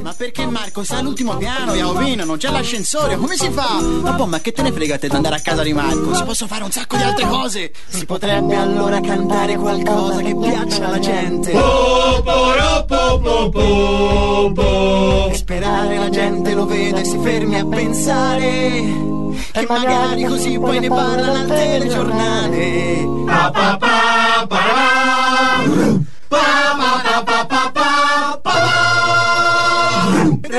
Ma perché Marco sei all'ultimo piano e a Ovino non c'è l'ascensore? Come si fa? Ma boh, ma che te ne frega te di andare a casa di Marco? Si possono fare un sacco di altre cose. Si potrebbe allora cantare qualcosa che piaccia alla gente. E sperare la gente lo vede e si fermi a pensare. Che magari così poi ne parlano al telegiornale. Pa pa pa pa pa pa pa pa pa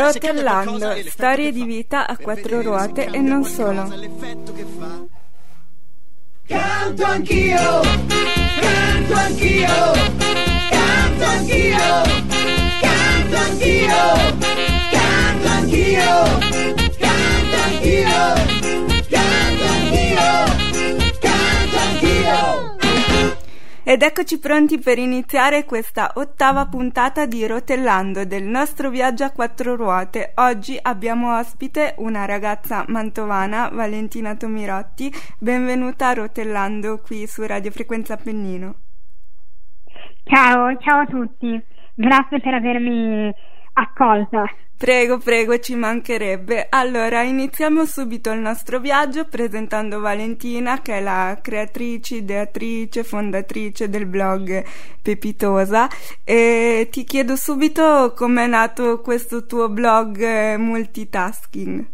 Rotellando, storie di vita a quattro ruote e non solo. Canto anch'io, canto anch'io, canto anch'io, canto anch'io, canto anch'io, canto anch'io, canto anch'io, Ed eccoci pronti per iniziare questa ottava puntata di Rotellando del nostro viaggio a quattro ruote. Oggi abbiamo ospite una ragazza mantovana, Valentina Tomirotti. Benvenuta a Rotellando qui su Radio Frequenza Appennino. Ciao, ciao a tutti. Grazie per avermi accolta. Prego, prego, ci mancherebbe. Allora, iniziamo subito il nostro viaggio presentando Valentina, che è la creatrice, ideatrice, fondatrice del blog Pepitosa. E ti chiedo subito com'è nato questo tuo blog eh, multitasking.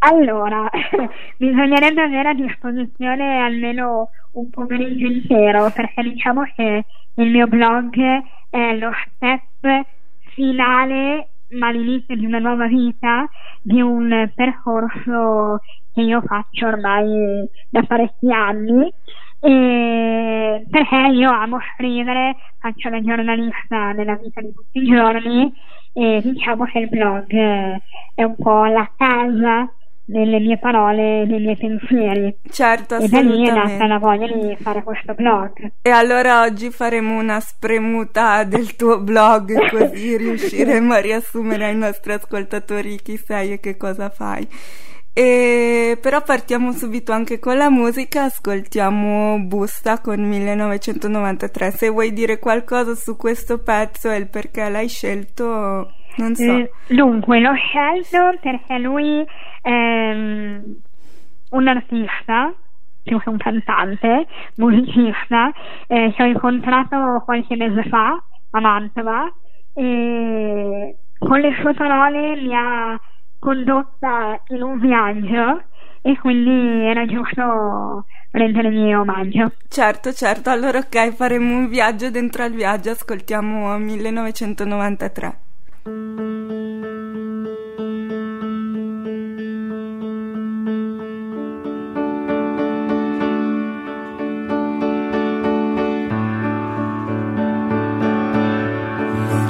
Allora, bisognerebbe avere a disposizione almeno un pomeriggio intero, perché diciamo che il mio blog è lo step finale, ma l'inizio di una nuova vita, di un percorso che io faccio ormai da parecchi anni. E perché io amo scrivere, faccio la giornalista nella vita di tutti i giorni e diciamo che il blog è un po' la casa delle mie parole, dei miei pensieri. Certo, E da lì è nata la voglia di fare questo blog. E allora oggi faremo una spremuta del tuo blog così riusciremo a riassumere ai nostri ascoltatori chi sei e che cosa fai. E però partiamo subito anche con la musica, ascoltiamo Busta con 1993. Se vuoi dire qualcosa su questo pezzo e il perché l'hai scelto, non so. Eh, Dunque, l'ho scelto perché lui è mm, un artista, più che un cantante, musicista, eh, che ho incontrato qualche mese fa a Mantova e con le sue parole mi ha condotta in un viaggio e quindi era giusto rendergli omaggio. Certo, certo, allora ok, faremo un viaggio dentro al viaggio, ascoltiamo 1993. Não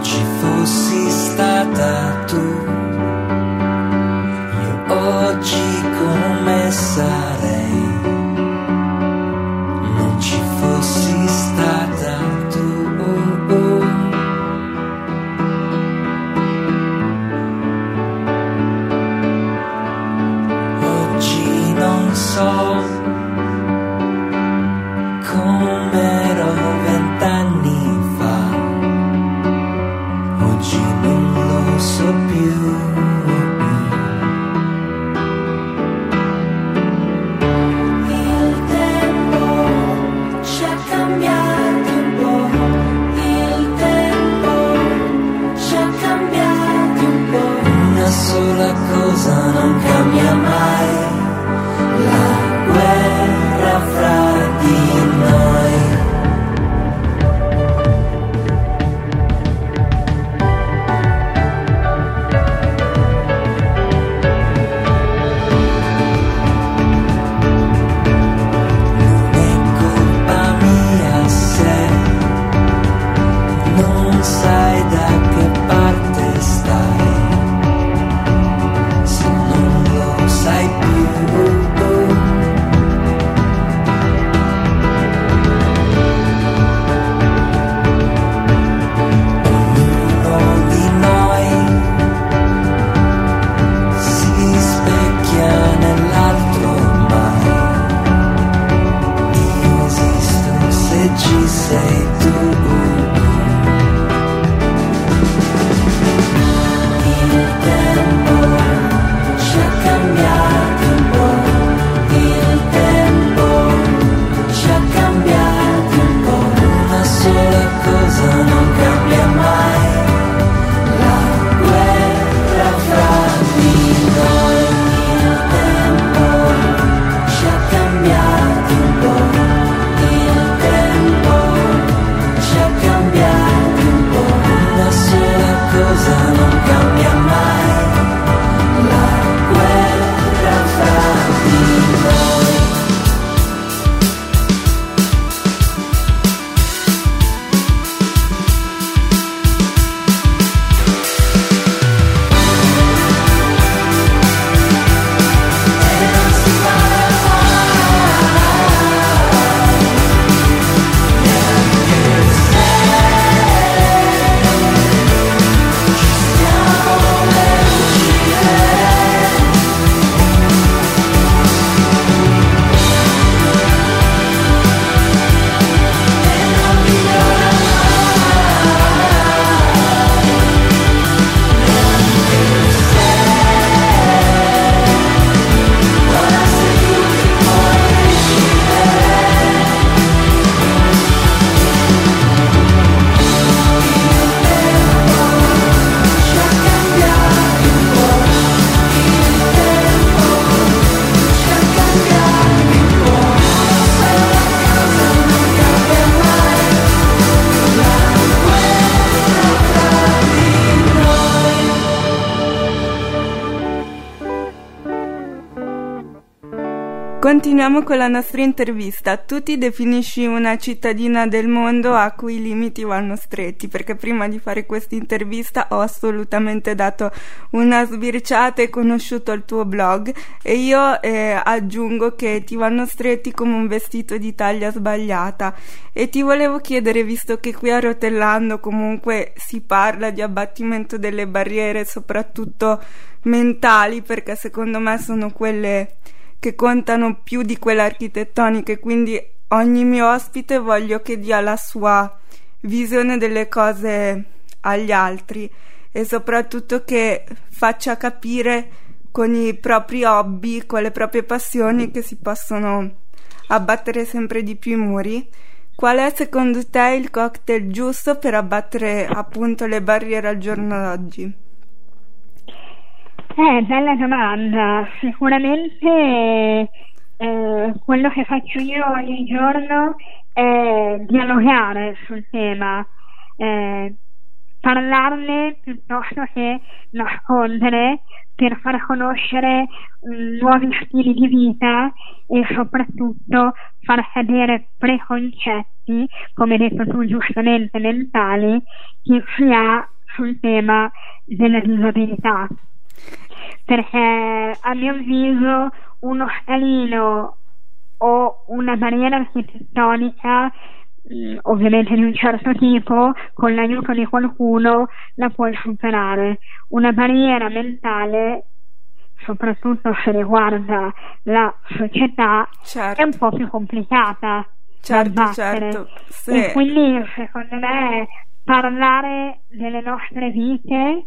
te fosse estatuto. Tá Continuiamo con la nostra intervista. Tu ti definisci una cittadina del mondo a cui i limiti vanno stretti, perché prima di fare questa intervista ho assolutamente dato una sbirciata e conosciuto il tuo blog e io eh, aggiungo che ti vanno stretti come un vestito di taglia sbagliata e ti volevo chiedere, visto che qui a Rotellando comunque si parla di abbattimento delle barriere, soprattutto mentali, perché secondo me sono quelle che contano più di quelle architettoniche, quindi ogni mio ospite voglio che dia la sua visione delle cose agli altri e soprattutto che faccia capire con i propri hobby, con le proprie passioni che si possono abbattere sempre di più i muri. Qual è secondo te il cocktail giusto per abbattere appunto le barriere al giorno d'oggi? Eh, bella domanda. Sicuramente eh, quello che faccio io ogni giorno è dialogare sul tema, eh, parlarne piuttosto che nascondere per far conoscere mh, nuovi stili di vita e soprattutto far cadere preconcetti, come detto tu giustamente, mentali, che si ha sul tema della disabilità perché a mio avviso uno scalino o una barriera architettonica mh, ovviamente di un certo tipo con l'aiuto di qualcuno la puoi superare una barriera mentale soprattutto se riguarda la società Certo. è un po' più complicata Certo, certo, sì. e quindi secondo me parlare delle nostre vite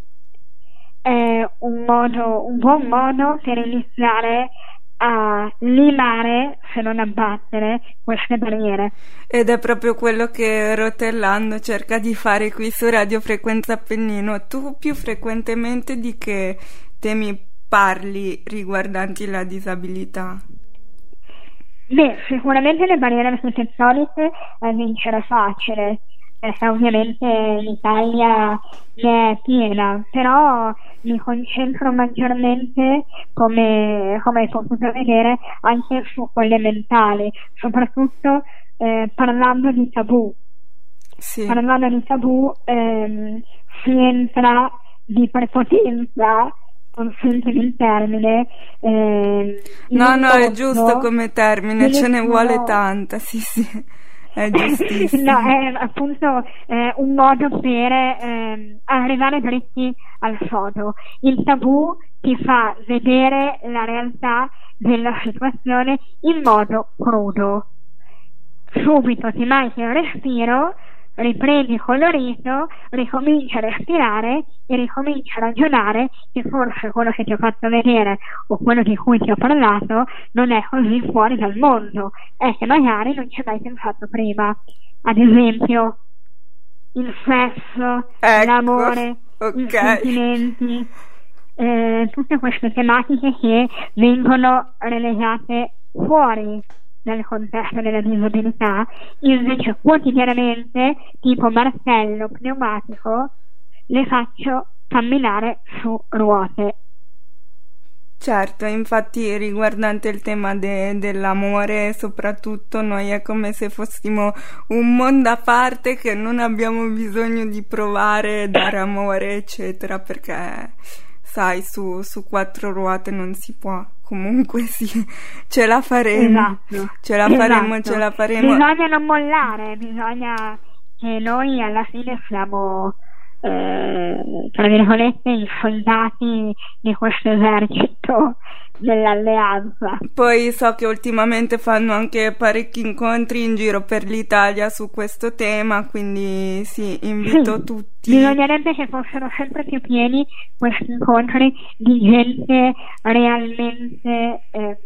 è un modo, un buon modo per iniziare a limare, se non abbattere, queste barriere. Ed è proprio quello che Rotellando cerca di fare qui su Radio Frequenza Appennino. Tu più frequentemente di che temi parli riguardanti la disabilità? Beh, sicuramente le barriere architettoniche è vincere facile, perché ovviamente l'Italia ne è piena, però mi concentro maggiormente, come, come hai potuto vedere, anche su quelle mentali, soprattutto eh, parlando di tabù. Sì. Parlando di tabù ehm, si entra di prepotenza, consentimi il termine. ehm, No, no, è giusto come termine, ce ne vuole tanta, sì, sì, è giustissimo. no, è appunto eh, un modo per ehm, arrivare dritti al sodo. Il tabù ti fa vedere la realtà della situazione in modo crudo. Subito ti manchi il respiro, riprendi colorito, ricominci a respirare e ricominci a ragionare che forse quello che ti ho fatto vedere o quello di cui ti ho parlato non è così fuori dal mondo, è che magari non ci hai mai pensato prima. Ad esempio, il sesso, Ecco, l'amore, i ok. sentimenti, eh, tutte queste tematiche che vengono relegate fuori dal contesto della disabilità, invece quotidianamente, tipo martello pneumatico, le faccio camminare su ruote. Certo, infatti riguardante il tema de- dell'amore, soprattutto noi è come se fossimo un mondo a parte che non abbiamo bisogno di provare, dare amore, eccetera, perché sai, su, su quattro ruote non si può. Comunque sì, ce la faremo. Esatto. Ce la faremo, Esatto. ce la faremo. Bisogna non mollare, bisogna che noi alla fine siamo, eh, tra virgolette, i soldati di questo esercito dell'alleanza. Poi so che ultimamente fanno anche parecchi incontri in giro per l'Italia su questo tema, quindi sì, invito Sì, tutti. Bisognerebbe che fossero sempre più pieni questi incontri di gente realmente eh,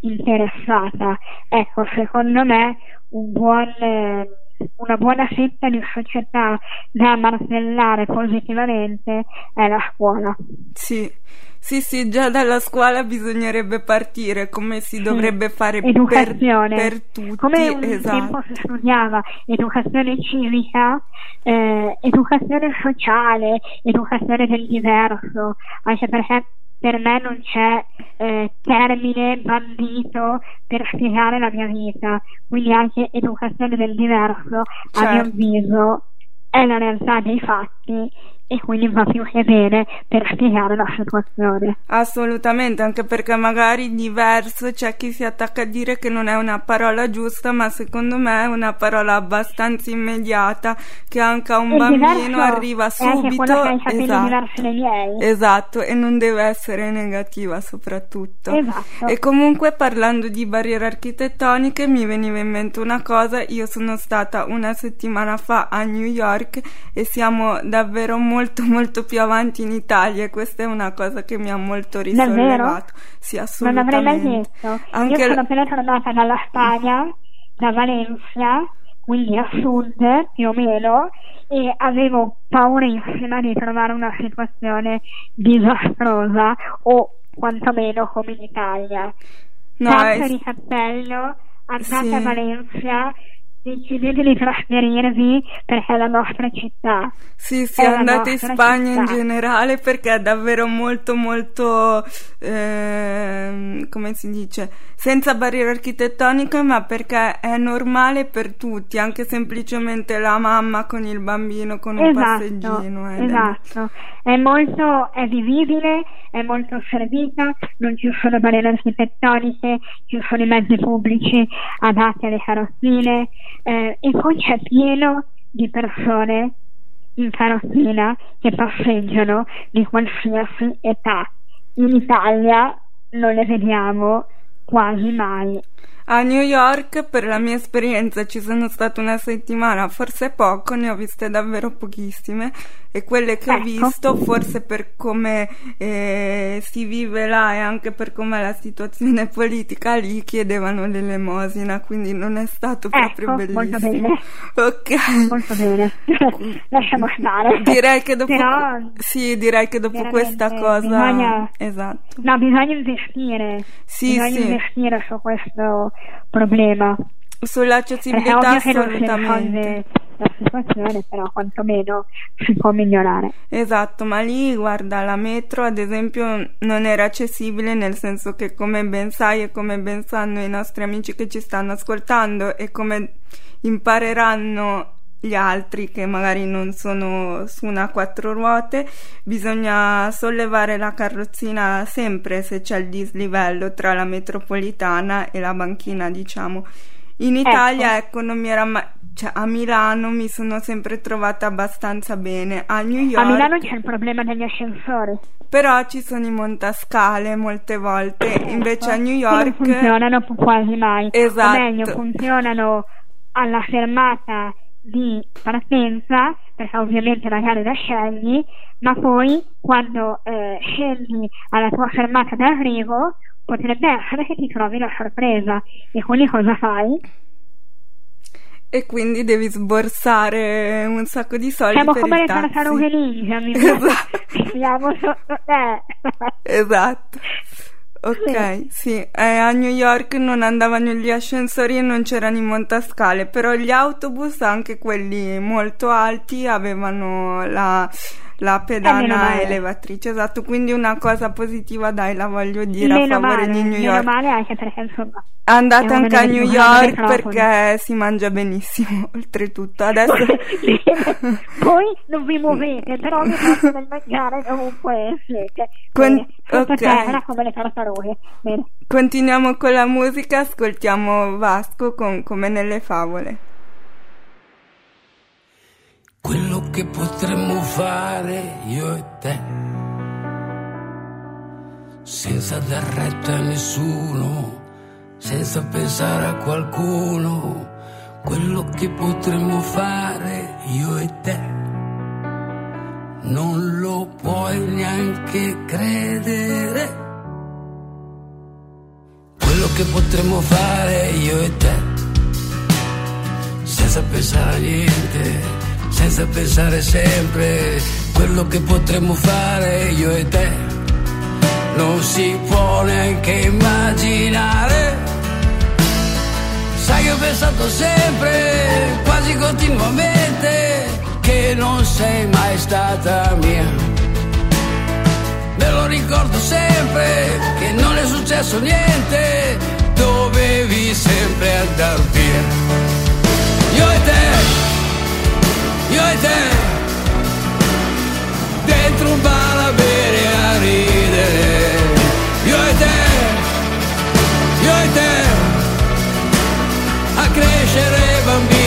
interessata. Ecco, secondo me un buon, eh, una buona fetta di società da martellare positivamente è la scuola. Sì, sì, sì, già dalla scuola bisognerebbe partire, come si dovrebbe fare per, educazione. per tutti. Come un esatto. tempo si studiava educazione civica, eh, educazione sociale, educazione del diverso, anche perché per me non c'è eh, termine bandito per spiegare la mia vita, quindi anche educazione del diverso, a mio Certo. avviso, è la realtà dei fatti e quindi va più che bene per spiegare la situazione. Assolutamente, anche perché magari diverso c'è chi si attacca a dire che non è una parola giusta, ma secondo me è una parola abbastanza immediata che anche a un Il bambino arriva anche subito. esatto. Esatto, e non deve essere negativa soprattutto. Esatto. E comunque parlando di barriere architettoniche mi veniva in mente una cosa, io sono stata una settimana fa a New York e siamo davvero molto molto più avanti in Italia e questa è una cosa che mi ha molto risollevato. Sì, Non l'avrei mai detto. Anche Io sono appena tornata dalla Spagna, da Valencia, quindi a sud più o meno, e avevo paurissima di trovare una situazione disastrosa o quantomeno come in Italia. No, Tanto è- di cappello, andate Sì. a Valencia, decidete di trasferirvi perché è la nostra città. Sì, sì, andate in Spagna in città. generale perché è davvero molto, molto, ehm, come si dice, senza barriera architettonica, ma perché è normale per tutti, anche semplicemente la mamma con il bambino con un Esatto, passeggino. eh, esatto. È molto, è visibile, è molto servita, non ci sono barriere architettoniche, ci sono i mezzi pubblici adatti alle carrozzine eh, e poi c'è pieno di persone in carrozzina che passeggiano di qualsiasi età. In Italia non le vediamo quasi mai. A New York, per la mia esperienza, ci sono stata una settimana, forse poco, ne ho viste davvero pochissime e quelle che ho Ecco. visto, forse per come eh, si vive là e anche per com'è la situazione politica lì, chiedevano l'elemosina, quindi non è stato proprio Ecco, molto bellissimo. bene. Ok. Molto bene. Lasciamo stare. Direi che dopo, Però, sì, direi che dopo questa cosa, bisogna- esatto. No, bisogna investire. Sì, bisogna sì. investire su questo problema. È Sull'accessibilità ovvio che non si assolutamente. la situazione, però quantomeno si può migliorare. Esatto, ma lì guarda, la metro ad esempio non era accessibile nel senso che come ben sai e come ben sanno i nostri amici che ci stanno ascoltando e come impareranno gli altri che magari non sono su una quattro ruote, bisogna sollevare la carrozzina sempre se c'è il dislivello tra la metropolitana e la banchina, diciamo. In Italia, ecco, non mi era mai... Cioè, a Milano mi sono sempre trovata abbastanza bene. A New York... A Milano c'è il problema degli ascensori. Però ci sono i montascale molte volte, invece a New Che non York... funzionano quasi mai. Esatto. O meglio, funzionano alla fermata di partenza, perché ovviamente magari la scegli, ma poi quando eh, scendi alla tua fermata d'arrivo potrebbe essere che ti trovi la sorpresa e quindi cosa fai? E quindi devi sborsare un sacco di soldi Siamo per come le tartarughe ninja, mi Esatto. Sotto te. Esatto. Ok, sì, eh, a New York non andavano gli ascensori e non c'erano i montascale, però gli autobus, anche quelli molto alti, avevano la, la meno pedana male. elevatrice, esatto, quindi una cosa positiva, dai, la voglio dire a meno favore male, di New meno York. male anche perché insomma Andate anche a New York perché si mangia benissimo, oltretutto. Adesso Poi non vi muovete, però vi fate del mangiare dovunque siete. Con- Bene, sottoterra ok. come le tartarughe. Bene. continuiamo con la musica, ascoltiamo Vasco con Come nelle favole. Quello che potremmo fare io e te, senza dar retta a nessuno, senza pensare a qualcuno. Quello che potremmo fare io e te, non lo puoi neanche credere. Quello che potremmo fare io e te senza pensare a niente, senza pensare sempre quello che potremmo fare io e te. Non si può neanche immaginare. Sai che ho pensato sempre, quasi continuamente, che non sei mai stata mia. Me lo ricordo sempre che non è successo niente, dovevi sempre andar via. Io e te, io e te, dentro un bar a bere a ridere. Io e te, io e te, a crescere bambini,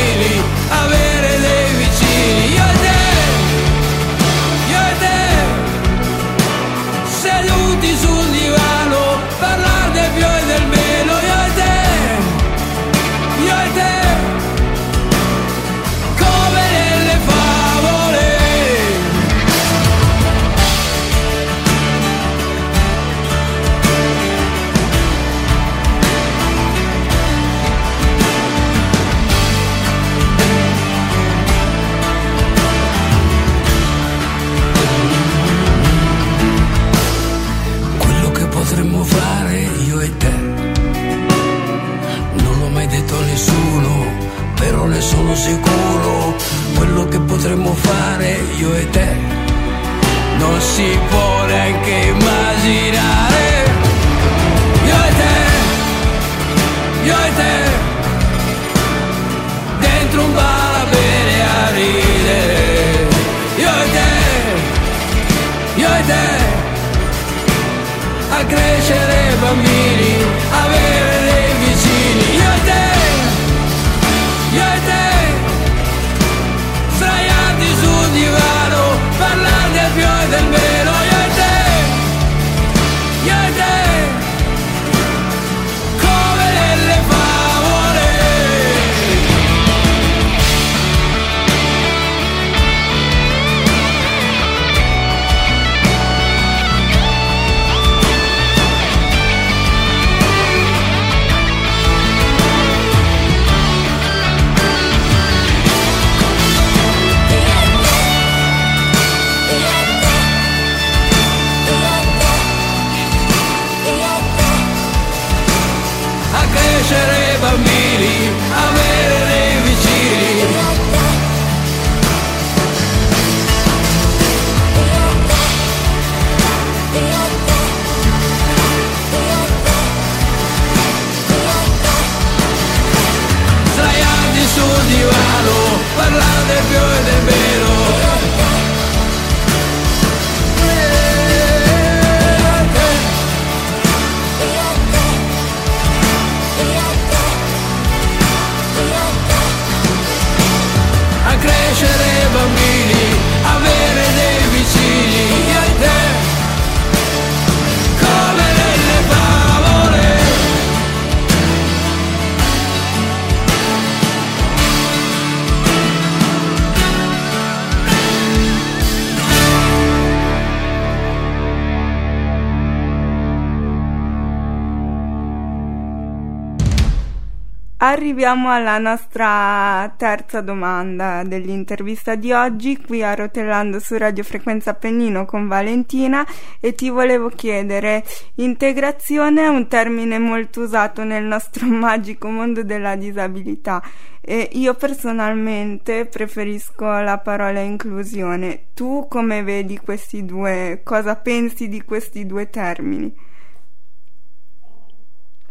Arriviamo alla nostra terza domanda dell'intervista di oggi, qui a Rotellando su Radio Frequenza Appennino con Valentina e ti volevo chiedere, integrazione è un termine molto usato nel nostro magico mondo della disabilità e io personalmente preferisco la parola inclusione. Tu come vedi questi due, cosa pensi di questi due termini?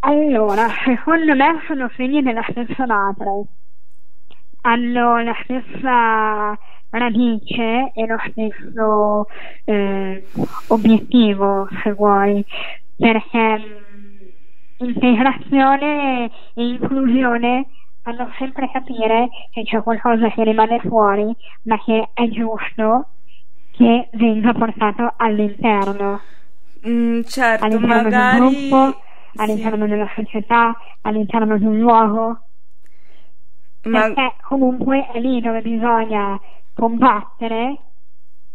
Allora, secondo me sono figli della stessa madre. Hanno la stessa radice e lo stesso eh, obiettivo, se vuoi, perché mm, integrazione e inclusione fanno sempre capire che c'è qualcosa che rimane fuori, ma che è giusto che venga portato all'interno Mm, certo, all'interno magari di un gruppo, sì. all'interno della società, all'interno di un luogo, Ma- perché comunque è lì dove bisogna combattere,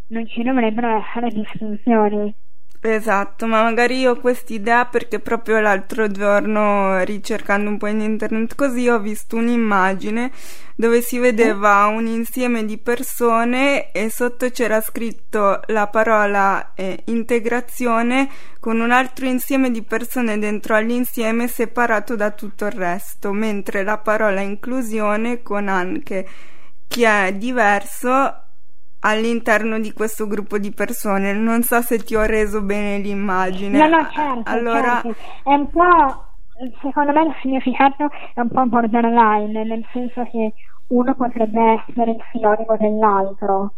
non ci dovrebbero essere distinzioni. Esatto, ma magari io ho quest'idea perché proprio l'altro giorno, ricercando un po' in internet così, ho visto un'immagine dove si vedeva un insieme di persone e sotto c'era scritto la parola eh, integrazione con un altro insieme di persone dentro all'insieme separato da tutto il resto, mentre la parola inclusione con anche chi è diverso all'interno di questo gruppo di persone. Non so se ti ho reso bene l'immagine. No, no, certo, Allora, certo. È un po', secondo me il significato è un po' borderline, nel senso che uno potrebbe essere il sinonimo dell'altro.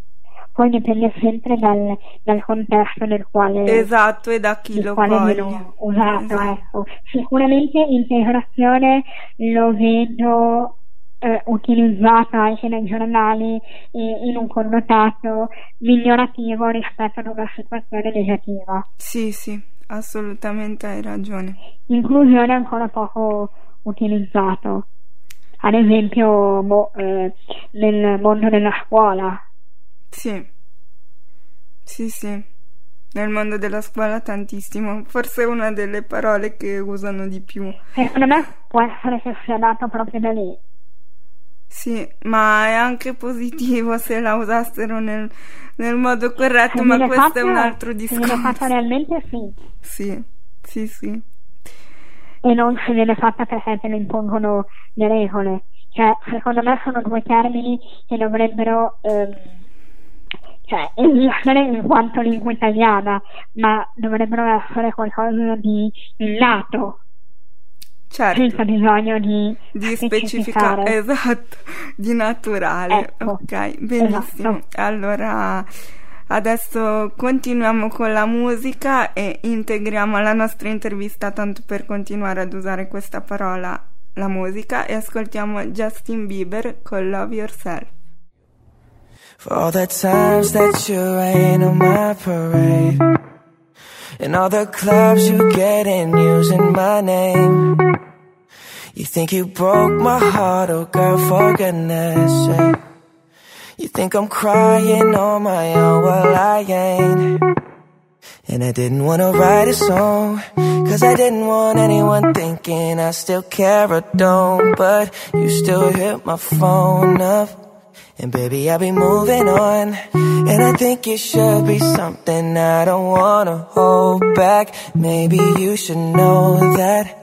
Poi dipende sempre dal, dal contesto nel quale, esatto, e da chi lo voglia. usato. Esatto. Ecco. Sicuramente integrazione lo vedo eh, utilizzato anche nei giornali eh, in un connotato migliorativo rispetto ad una situazione negativa. Sì, sì, assolutamente hai ragione. Inclusione è ancora poco utilizzato. Ad esempio boh, eh, nel mondo della scuola. Sì, sì, sì. Nel mondo della scuola tantissimo. Forse è una delle parole che usano di più. Secondo me può essere che sia dato proprio da lì. Sì, ma è anche positivo se la usassero nel, nel modo corretto, Se ma questo è fatto- un altro Se viene fatto discorso. realmente sì. Sì, sì, sì. e non se viene fatta perché te ne impongono le regole. Cioè, secondo me sono due termini che dovrebbero ehm, cioè, in quanto lingua italiana, ma dovrebbero essere qualcosa di innato, Certo, senza bisogno di, di specificare, esatto, di naturale. Ecco, Ok, benissimo. esatto. Allora, adesso continuiamo con la musica e integriamo la nostra intervista tanto per continuare ad usare questa parola, la musica, e ascoltiamo Justin Bieber con Love Yourself. For all the times that you rain on my parade And all the clubs you get in using my name You think you broke my heart, oh girl, for goodness sake You think I'm crying on my own, well I ain't And I didn't wanna write a song Cause I didn't want anyone thinking I still care or don't But you still hit my phone up and baby, I'll be moving on. And I think it should be something I don't wanna hold back. Maybe you should know that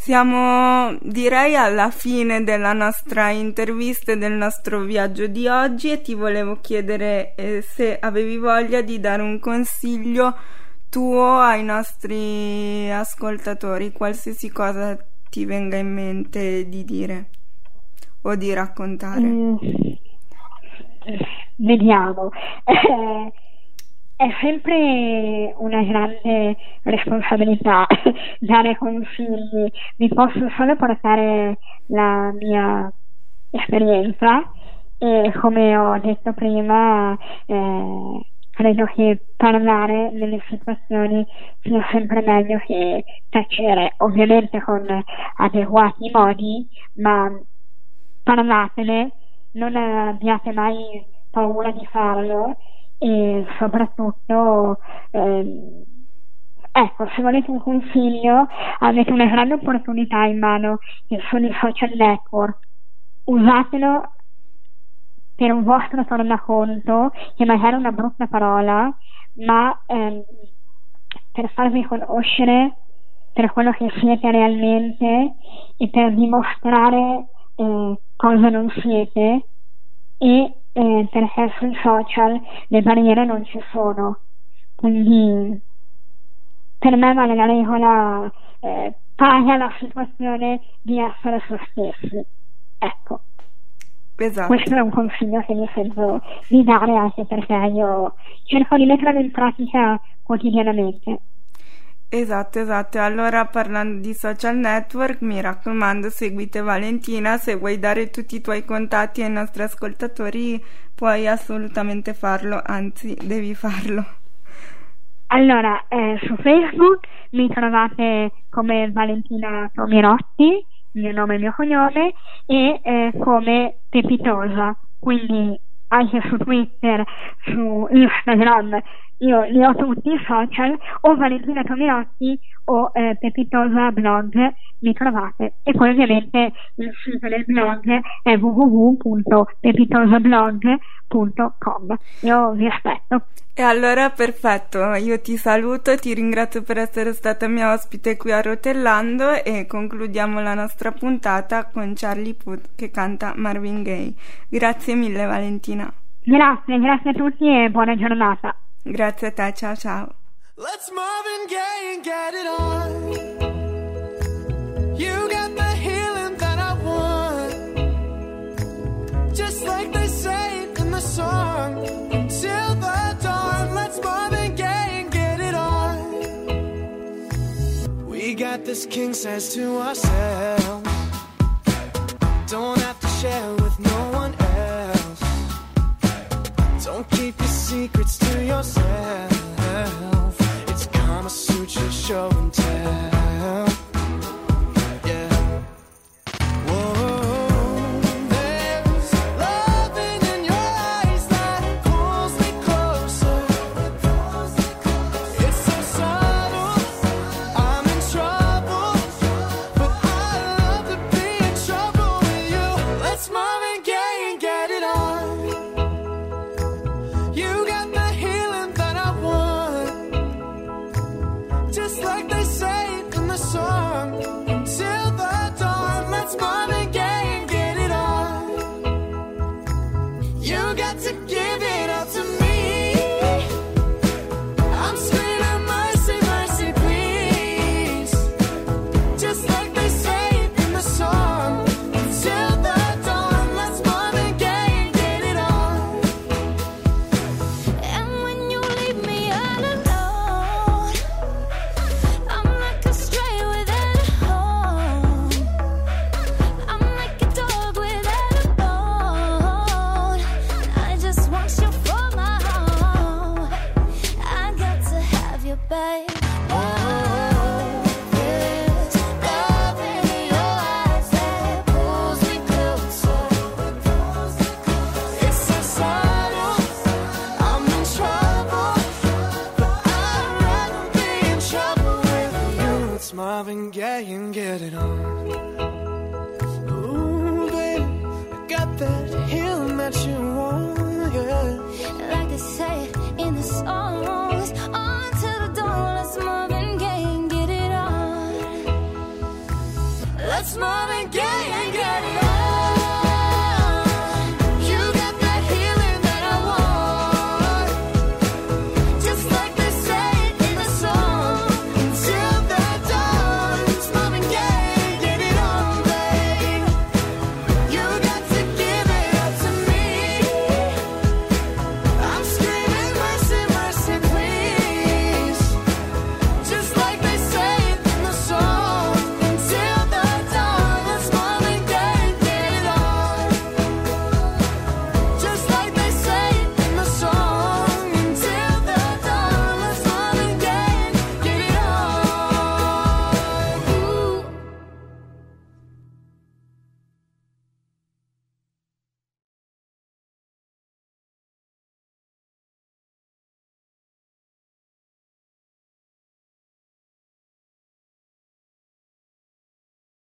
Siamo direi alla fine della nostra intervista e del nostro viaggio di oggi e ti volevo chiedere eh, se avevi voglia di dare un consiglio tuo ai nostri ascoltatori, qualsiasi cosa ti venga in mente di dire o di raccontare. Mm, vediamo. Eh, è sempre una grande responsabilità dare consigli. Vi posso solo portare la mia esperienza e come ho detto prima eh, credo che parlare nelle situazioni sia sempre meglio che tacere, ovviamente con adeguati modi, ma parlatene, non abbiate mai paura di farlo e soprattutto ehm, ecco se volete un consiglio avete una grande opportunità in mano che sono i social network. Usatelo per un vostro tornaconto che magari è una brutta parola ma ehm, per farvi conoscere per quello che siete realmente e per dimostrare eh, cosa non siete e eh, perché sui social le barriere non ci sono. Quindi per me vale la regola eh, paga la situazione di essere se stessi. Ecco. Esatto. Questo è un consiglio che mi sento di dare anche perché io cerco di metterlo in pratica quotidianamente. Esatto, esatto. Allora parlando di social network, mi raccomando, seguite Valentina, se vuoi dare tutti i tuoi contatti ai nostri ascoltatori puoi assolutamente farlo, anzi devi farlo. Allora, eh, su Facebook mi trovate come Valentina Tomirotti, mio nome e mio cognome, e eh, come Pepitosa, quindi anche su Twitter, su Instagram, io li ho tutti i social, o Valentina Tomirotti o eh, Pepitosa Blog, mi trovate. E poi ovviamente il sito del blog è www.pepitosablog.com. Io vi aspetto. E allora perfetto, io ti saluto, ti ringrazio per essere stata mia ospite qui a Rotellando e concludiamo la nostra puntata con Charlie Puth che canta Marvin Gaye. Grazie mille Valentina. Grazie, grazie a tutti e buona giornata. Grazie a te, ciao ciao. Let's Marvin and get it on. You got the healing that I want. Just like they say in the song. The dawn, let's and get it on. We got this king size to ourselves. Don't have to share with no. Don't keep your secrets to yourself. It's Kama Sutra show and tell. Smiling. and